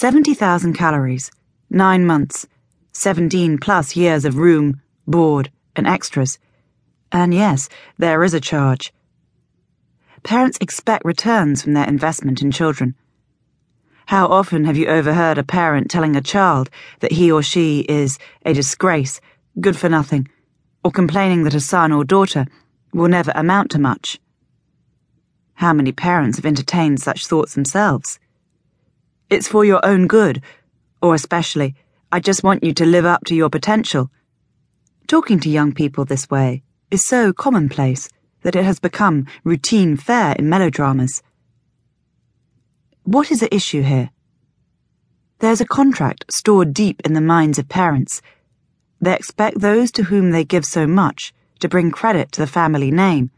70,000 calories, 9 months, 17 plus years of room, board, and extras. And yes, there is a charge. Parents expect returns from their investment in children. How often have you overheard a parent telling a child that he or she is a disgrace, good for nothing, or complaining that a son or daughter will never amount to much? How many parents have entertained such thoughts themselves? It's for your own good, or especially, I just want you to live up to your potential. Talking to young people this way is so commonplace that it has become routine fare in melodramas. What is the issue here? There's a contract stored deep in the minds of parents. They expect those to whom they give so much to bring credit to the family name,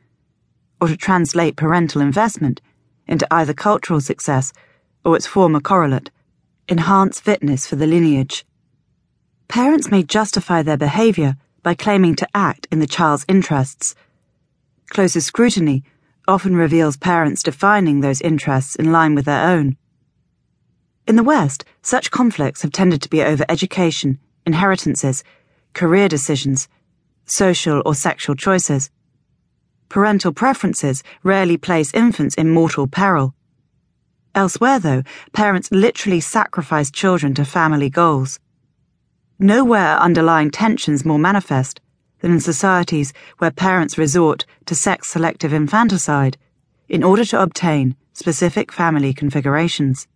or to translate parental investment into either cultural success or its former correlate, enhance fitness for the lineage. Parents may justify their behavior by claiming to act in the child's interests. Closer scrutiny often reveals parents defining those interests in line with their own. In the West, such conflicts have tended to be over education, inheritances, career decisions, social or sexual choices. Parental preferences rarely place infants in mortal peril. Elsewhere, though, parents literally sacrifice children to family goals. Nowhere are underlying tensions more manifest than in societies where parents resort to sex selective infanticide in order to obtain specific family configurations.